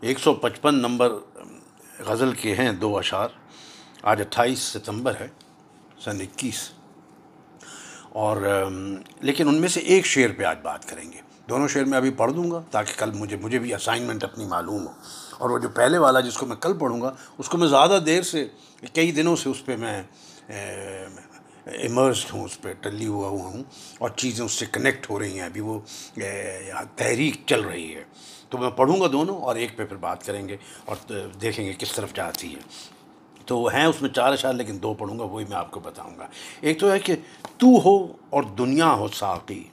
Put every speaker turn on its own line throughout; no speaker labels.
ایک سو پچپن نمبر غزل کے ہیں دو اشعار، آج اٹھائیس ستمبر ہے، سن اکیس۔ اور، لیکن ان میں سے ایک شعر پہ آج بات کریں گے۔ دونوں شعر میں ابھی پڑھ دوں گا تاکہ کل مجھے مجھے بھی اسائنمنٹ اپنی معلوم ہو۔ اور وہ جو پہلے والا جس کو میں کل پڑھوں گا، اس کو میں زیادہ دیر سے، کئی دنوں سے اس پہ میں امرسڈ ہوں اس پہ، ٹلی ہوا ہوا ہوں اور چیزیں اس سے کنیکٹ ہو رہی ہیں۔ ابھی وہ تحریک چل رہی ہے۔ تو میں پڑھوں گا دونوں اور ایک پہ پھر بات کریں گے اور دیکھیں گے کس طرف جاتی ہے۔ تو ہیں اس میں چار اشعار لیکن دو پڑھوں گا، وہی میں آپ کو بتاؤں گا۔ ایک تو ہے کہ تو ہو اور دنیا ہو ساقی،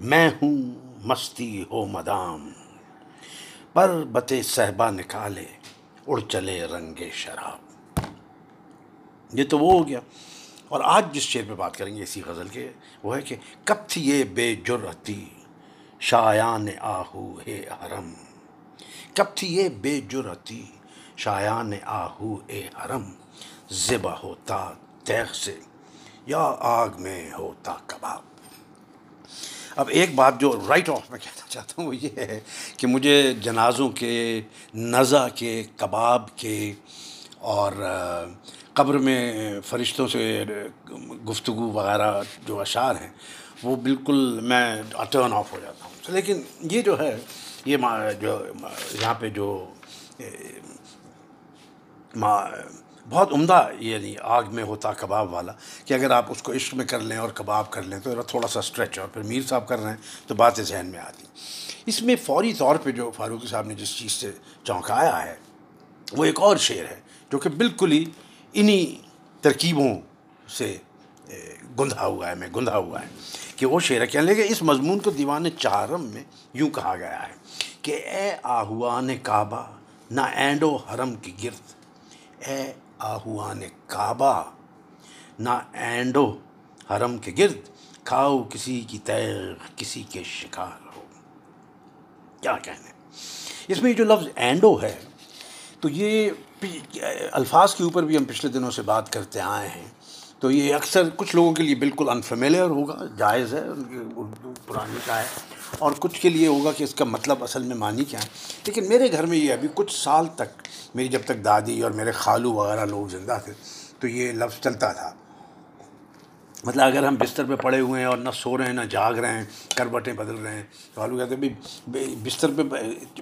میں ہوں مستی ہو مدام۔ پر بتے صحبہ نکالے، اڑ چلے رنگ شراب۔ یہ تو وہ ہو گیا۔ اور آج جس شعر پہ بات کریں گے اسی غزل کے، وہ ہے کہ کب تھی یہ بے جرتی شایان آہو ہے حرم؟ کب تھی یہ بے جرتی شایان آہو اے حرم؟ زبا ہوتا تیغ سے یا آگ میں ہوتا کباب؟ اب ایک بات جو رائٹ آف میں کہنا چاہتا ہوں وہ یہ ہے کہ مجھے جنازوں کے نزا کے، کباب کے اور قبر میں فرشتوں سے گفتگو وغیرہ جو اشعار ہیں، وہ بالکل میں ٹرن آف ہو جاتا ہوں۔ لیکن یہ جو ہے، یہ جو یہاں پہ جو بہت عمدہ یعنی آگ میں ہوتا کباب والا کہ اگر آپ اس کو عشق میں کر لیں اور کباب کر لیں تو تھوڑا سا اسٹریچ اور پھر میر صاحب کر رہے ہیں تو باتیں ذہن میں آتی اس میں فوری طور پہ جو فاروقی صاحب نے جس چیز سے چونکایا ہے، وہ ایک اور شعر ہے جو کہ بالکل ہی انہی ترکیبوں سے گندھا ہوا ہے، میں گندھا ہوا ہے کہ وہ شعر کہنے لگے، اس مضمون کو دیوان چہارم میں یوں کہا گیا ہے کہ اے آہوان کعبہ، نہ اینڈو حرم کی گرد۔ اے آہوان کعبہ، نہ اینڈو حرم کے گرد۔ کھاؤ کسی کی تیغ، کسی کے شکار ہو۔ کیا کہنے؟ اس میں جو لفظ اینڈو ہے، تو یہ الفاظ کے اوپر بھی ہم پچھلے دنوں سے بات کرتے آئے ہیں۔ تو یہ اکثر کچھ لوگوں کے لیے بالکل انفیملیئر ہوگا، جائز ہے، ان کی اردو پرانی کا ہے۔ اور کچھ کے لیے ہوگا کہ اس کا مطلب اصل میں معنی کیا ہے۔ لیکن میرے گھر میں یہ ابھی کچھ سال تک، میری جب تک دادی اور میرے خالو وغیرہ لوگ زندہ تھے، تو یہ لفظ چلتا تھا۔ مطلب اگر ہم بستر پہ پڑے ہوئے ہیں اور نہ سو رہے ہیں، نہ جاگ رہے ہیں، کروٹیں بدل رہے ہیں، تو خالو کہتے ہیں، بھائی بستر پہ،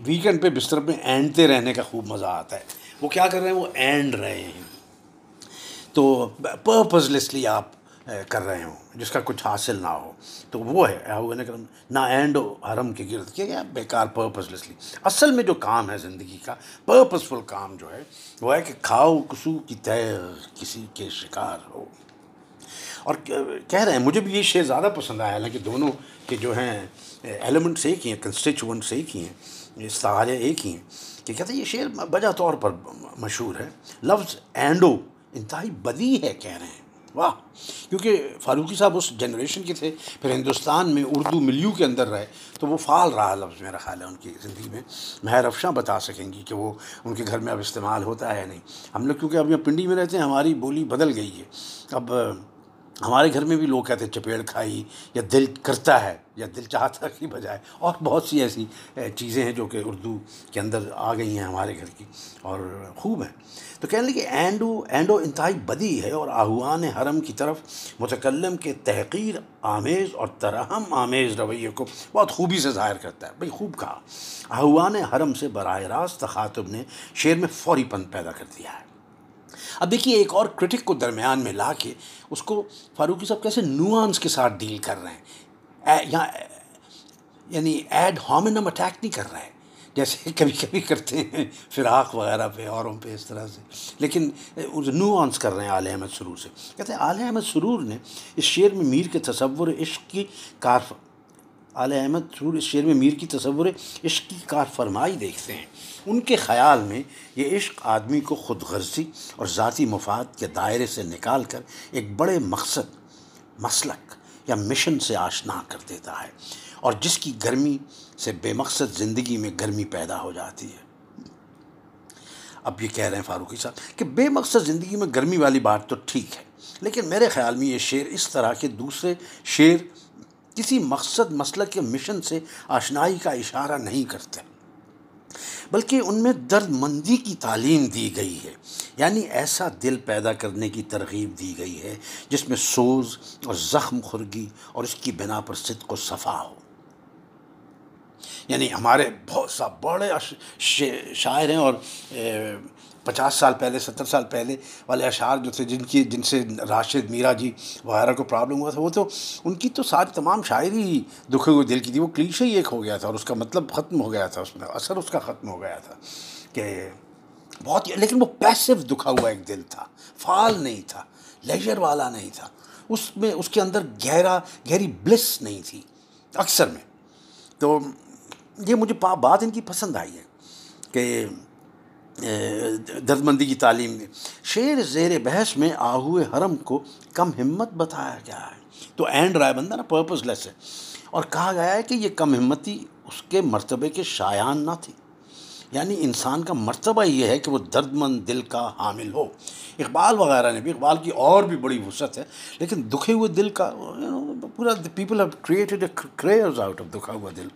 ویکینڈ پہ بستر پہ اینڈتے رہنے کا خوب مزہ آتا ہے۔ وہ کیا کر رہے ہیں؟ وہ اینڈ رہے ہیں۔ تو پرپز لیسلی آپ کر رہے ہوں، جس کا کچھ حاصل نہ ہو۔ تو وہ ہے نہ اینڈ ہو حرم کے گرد کیا گیا؟ بیکار پرپز لیسلی اصل میں جو کام ہے زندگی کا پرپزفل کام جو ہے، وہ ہے کہ کھاؤ کسو کی تیر کسی کے شکار ہو۔ اور کہہ رہے ہیں، مجھے بھی یہ شعر زیادہ پسند آیا، حالانکہ دونوں کے جو ہیں ایلیمنٹس ایک ہی ہیں کنسٹیچوئنٹس ایک ہی ہیں استعارے ایک ہی ہیں۔ کہ کہتے ہیں، یہ شعر بجا طور پر مشہور ہے، لفظ اینڈو انتہائی بدی ہے، کہہ رہے ہیں۔ واہ! کیونکہ فاروقی صاحب اس جنریشن کے تھے، پھر ہندوستان میں اردو ملیو کے اندر رہے، تو وہ فعال رہا، لفظ میرا خیال ہے، ان کی زندگی میں۔ مہر افشاں بتا سکیں گی کہ وہ ان کے گھر میں اب استعمال ہوتا ہے یا نہیں۔ ہم لوگ کیونکہ اب یہاں پنڈی میں رہتے ہیں، ہماری بولی بدل گئی ہے۔ اب ہمارے گھر میں بھی لوگ کہتے ہیں، چپیڑ کھائی یا دل کرتا ہے یا دل چاہتا کی بجائے۔ اور بہت سی ایسی چیزیں ہیں جو کہ اردو کے اندر آ گئی ہیں ہمارے گھر کی اور خوب ہیں۔ تو کہنے لگے، اینڈو اینڈو انتہائی بدی ہے اور آہوان حرم کی طرف متکلم کے تحقیر، آمیز اور ترہم آمیز رویے کو بہت خوبی سے ظاہر کرتا ہے۔ بھئی خوب کہا۔ آہوان حرم سے براہ راست تخاطب نے شعر میں فوری پن پیدا کر دیا ہے۔ اب دیکھیے، ایک اور کرٹک کو درمیان میں لا کے اس کو فاروقی صاحب کیسے نوانس کے ساتھ ڈیل کر رہے ہیں؟ یہاں یعنی ایڈ ہومنم اٹیک نہیں کر رہے ہیں جیسے کبھی کبھی کرتے ہیں فراق وغیرہ پہ، اوروں پہ، اس طرح سے۔ لیکن نو آنس کر رہے ہیں عالیہ احمد سرور سے۔ کہتے ہیں عالیہ احمد سرور نے اس شعر میں میر کے تصور عشق کی کار عالیہ احمد سرور اس شعر میں میر کی تصور عشق کی کار فرمائی دیکھتے ہیں۔ ان کے خیال میں یہ عشق آدمی کو خود غرضی اور ذاتی مفاد کے دائرے سے نکال کر ایک بڑے مقصد، مسلک یا مشن سے آشنا کر دیتا ہے اور جس کی گرمی سے بے مقصد زندگی میں گرمی پیدا ہو جاتی ہے۔ اب یہ کہہ رہے ہیں فاروقی صاحب کہ بے مقصد زندگی میں گرمی والی بات تو ٹھیک ہے، لیکن میرے خیال میں یہ شعر اس طرح کے دوسرے شعر کسی مقصد مسلک کے مشن سے آشنائی کا اشارہ نہیں کرتے۔ بلکہ ان میں درد مندی کی تعلیم دی گئی ہے۔ یعنی ایسا دل پیدا کرنے کی ترغیب دی گئی ہے جس میں سوز اور زخم خورگی اور اس کی بنا پر صدق و صفا ہو۔ یعنی ہمارے بہت سا بڑے شاعر ہیں اور پچاس سال پہلے، ستر سال پہلے والے اشعار جو تھے، جن کی، جن سے راشد میرا جی وغیرہ کو پرابلم ہوا تھا، وہ تو ان کی تو ساری تمام شاعری ہی دکھے ہوئے دل کی تھی، وہ کلیشے ہی ایک ہو گیا تھا اور اس کا مطلب ختم ہو گیا تھا، اس میں اثر اس کا ختم ہو گیا تھا کہ بہت لیکن وہ پیسو دکھا ہوا ایک دل تھا، فعال نہیں تھا لیجر والا نہیں تھا، اس میں، اس کے اندر گہرا، گہری بلس نہیں تھی، اکثر میں۔ تو یہ مجھے بات ان کی پسند آئی ہے کہ درد مندی کی تعلیم میں شعر زیر بحث میں آہوئے حرم کو کم ہمت بتایا گیا ہے۔ تو اینڈ رائے بندہ نا پرپز لیس ہے۔ اور کہا گیا ہے کہ یہ کم ہمتی اس کے مرتبے کے شایان نہ تھی۔ یعنی انسان کا مرتبہ یہ ہے کہ وہ درد مند دل کا حامل ہو۔ اقبال وغیرہ نے بھی، اقبال کی اور بھی بڑی وسعت ہے، لیکن دکھے ہوئے دل کا پورا people have created a out of دکھا ہوا دل۔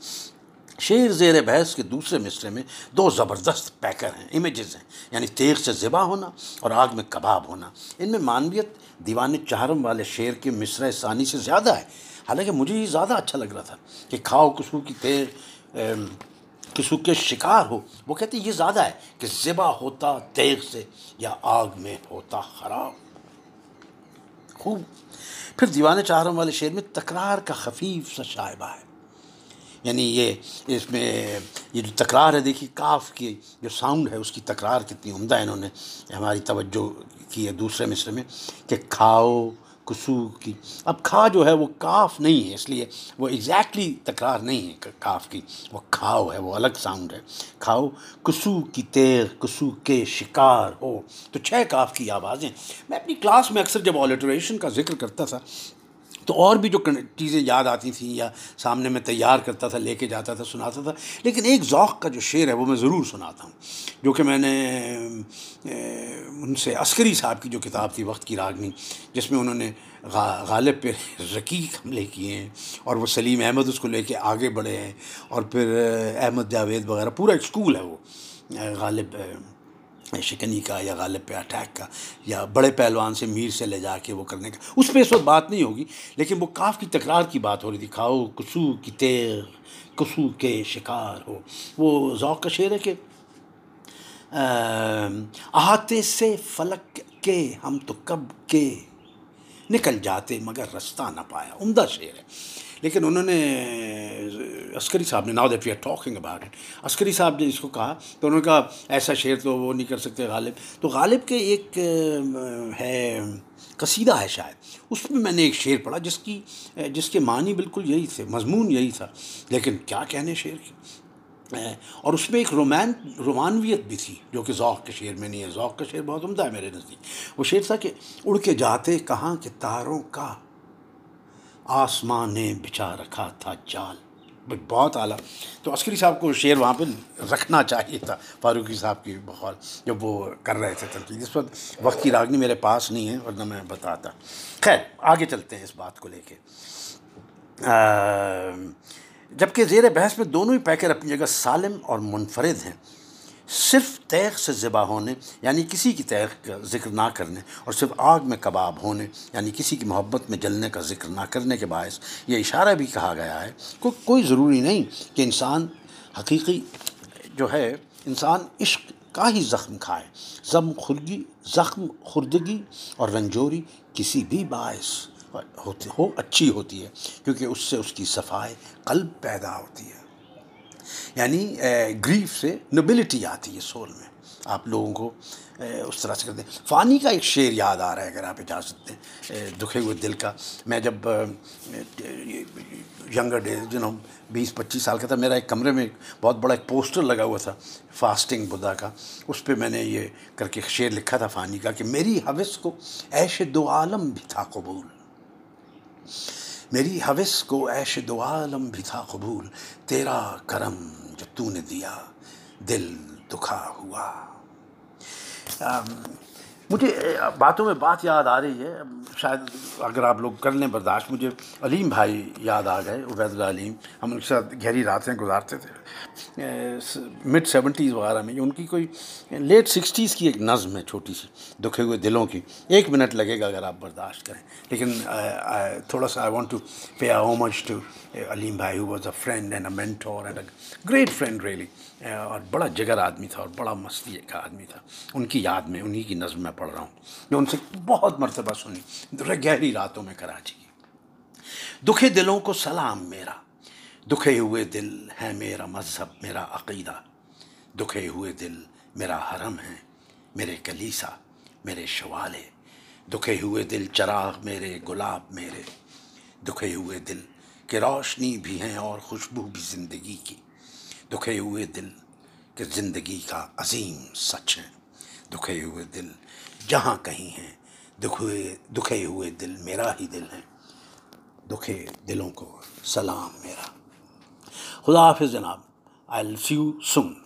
شیر زیر بحث کے دوسرے مصرے میں دو زبردست پیکر ہیں امیجز ہیں یعنی تیغ سے ذبح ہونا اور آگ میں کباب ہونا۔ ان میں مانویت دیوان چہرم والے شیر کے مصرع ثانی سے زیادہ ہے۔ حالانکہ مجھے یہ زیادہ اچھا لگ رہا تھا کہ کھاؤ کسو کی تیغ کسو کے شکار ہو۔ وہ کہتے یہ زیادہ ہے کہ ذبح ہوتا تیغ سے یا آگ میں ہوتا خراب۔ خوب۔ پھر دیوان چہرم والے شیر میں تکرار کا خفیف سا شائبہ ہے۔ یعنی یہ اس میں یہ جو تکرار ہے، دیکھیے کاف کی جو ساؤنڈ ہے، اس کی تکرار کتنی عمدہ ہے انہوں نے ہماری توجہ کی ہے دوسرے مصر میں کہ کھاؤ، کسو کی۔ اب کھا جو ہے وہ کاف نہیں ہے، اس لیے وہ ایگزیکٹلی تکرار نہیں ہے کاف کی۔ وہ کھاؤ ہے، وہ الگ ساؤنڈ ہے۔ کھاؤ، کسو کی تیر، کسو کے شکار ہو۔ تو چھ کاف کی آوازیں۔ میں اپنی کلاس میں اکثر جب آلیٹریشن کا ذکر کرتا تھا تو اور بھی جو چیزیں یاد آتی تھیں یا سامنے میں تیار کرتا تھا، لے کے جاتا تھا، سناتا تھا۔ لیکن ایک ذوق کا جو شعر ہے وہ میں ضرور سناتا ہوں۔ جو کہ میں نے ان سے عسکری صاحب کی جو کتاب تھی، وقت کی راگنی، جس میں انہوں نے غالب پہ رقیق حملے کیے ہیں اور وہ سلیم احمد اس کو لے کے آگے بڑھے ہیں اور پھر احمد جاوید وغیرہ، پورا ایک اسکول ہے وہ غالب شکنی کا یا غالب پہ اٹیک کا یا بڑے پہلوان سے میر سے لے جا کے وہ کرنے کا۔ اس پہ اس وقت بات نہیں ہوگی، لیکن وہ کاف کی تکرار کی بات ہو رہی تھی۔ کھاؤ، کسو کی تیر، کسو کے شکار ہو۔ وہ ذوق کا شعر ہے کہ احاطے سے فلک کے ہم تو کب کے نکل جاتے مگر رستہ نہ پایا۔ عمدہ شعر ہے۔ لیکن انہوں نے عسکری صاحب نے now that we are talking about it Askari صاحب نے اس کو کہا، تو انہوں نے کہا، ایسا شعر تو وہ نہیں کر سکتے غالب۔ تو غالب کے ایک ہے، قصیدہ ہے شاید۔ اس میں میں نے ایک شعر پڑھا، جس کی، جس کے معنی بالکل یہی تھے، مضمون یہی تھا۔ لیکن کیا کہنے شعر کی؟ اور اس میں ایک رومان رومانویت بھی تھی، جو کہ ذوق کے شعر میں نہیں ہے۔ ذوق کا شعر بہت عمدہ ہے میرے نزدیک۔ وہ شعر تھا کہ، اڑ کے جاتے کہاں کہ تاروں کا آسمان نے بچھا رکھا تھا جال۔ بہت اعلیٰ۔ تو عسکری صاحب کو شعر وہاں پہ رکھنا چاہیے تھا، فاروقی صاحب کی بخول جب وہ کر رہے تھے تنقید۔ اس وقت وقت کی راگنی میرے پاس نہیں ہے، ورنہ میں بتاتا۔ خیر، آگے چلتے ہیں اس بات کو لے کے۔ جبکہ زیر بحث میں دونوں ہی پیکر اپنی جگہ سالم اور منفرد ہیں۔ صرف تیغ سے ذبح ہونے یعنی کسی کی تیغ کا ذکر نہ کرنے، اور صرف آگ میں کباب ہونے یعنی کسی کی محبت میں جلنے کا ذکر نہ کرنے کے باعث یہ اشارہ بھی کہا گیا ہے کوئی کوئی ضروری نہیں کہ انسان حقیقی جو ہے، انسان عشق کا ہی زخم کھائے۔ زم خرگی، زخم خردگی اور رنجوری کسی بھی باعث ہوتی ہو اچھی ہوتی ہے، کیونکہ اس سے اس کی صفائی قلب پیدا ہوتی ہے۔ یعنی گریف سے نوبلٹی آتی ہے سول میں۔ آپ لوگوں کو اس طرح سے کرتے ہیں۔ فانی کا ایک شعر یاد آ رہا ہے، اگر آپ اجازت دیں۔ دکھے ہوئے دل کا۔ میں جب ینگر ڈیز جنہوں بیس، پچیس سال کا تھا، میرا ایک کمرے میں بہت بڑا ایک پوسٹر لگا ہوا تھا فاسٹنگ بدھا کا۔ اس پہ میں نے یہ کر کے شعر لکھا تھا فانی کا کہ میری حوث کو ایش دو عالم بھی تھا قبول۔ میری حوث کو ایش دو عالم بھی تھا قبول، تیرا کرم جو تو نے دیا، دل دکھا ہوا۔ مجھے باتوں میں بات یاد آ رہی ہے، شاید اگر آپ لوگ کر لیں برداشت، مجھے علیم بھائی یاد آ گئے، عبید اللہ علیم، ہم ان کے ساتھ گہری راتیں گزارتے تھے۔ مڈ سیونٹیز وغیرہ میں، ان کی کوئی لیٹ سکسٹیز کی ایک نظم ہے، چھوٹی سی، دکھے ہوئے دلوں کی۔ ایک منٹ لگے گا اگر آپ برداشت کریں۔ لیکن تھوڑا سا I want to pay homage to Aleem بھائی who was a friend and a mentor and a great friend really اور بڑا جگر آدمی تھا اور بڑا مستی کا آدمی تھا۔ ان کی یاد میں، انہی کی نظم میں پڑھ رہا ہوں۔ میں ان سے بہت مرتبہ سنی۔ گہری راتوں میں کراچی کی۔ دکھے دلوں کو سلام میرا۔ دکھے ہوئے دل ہے میرا مذہب، میرا عقیدہ۔ دکھے ہوئے دل میرا حرم ہے، میرے کلیسا، میرے شوالے دکھے ہوئے دل چراغ میرے گلاب میرے۔ دکھے ہوئے دل کہ روشنی بھی ہیں اور خوشبو بھی زندگی کی۔ دکھے ہوئے دل کہ زندگی کا عظیم سچ ہے۔ دکھے ہوئے دل جہاں کہیں ہیں دکھے دکھے ہوئے دل میرا ہی دل ہے۔ دکھے دلوں کو سلام میرا۔ خدا حافظ جناب آئی سی یو سن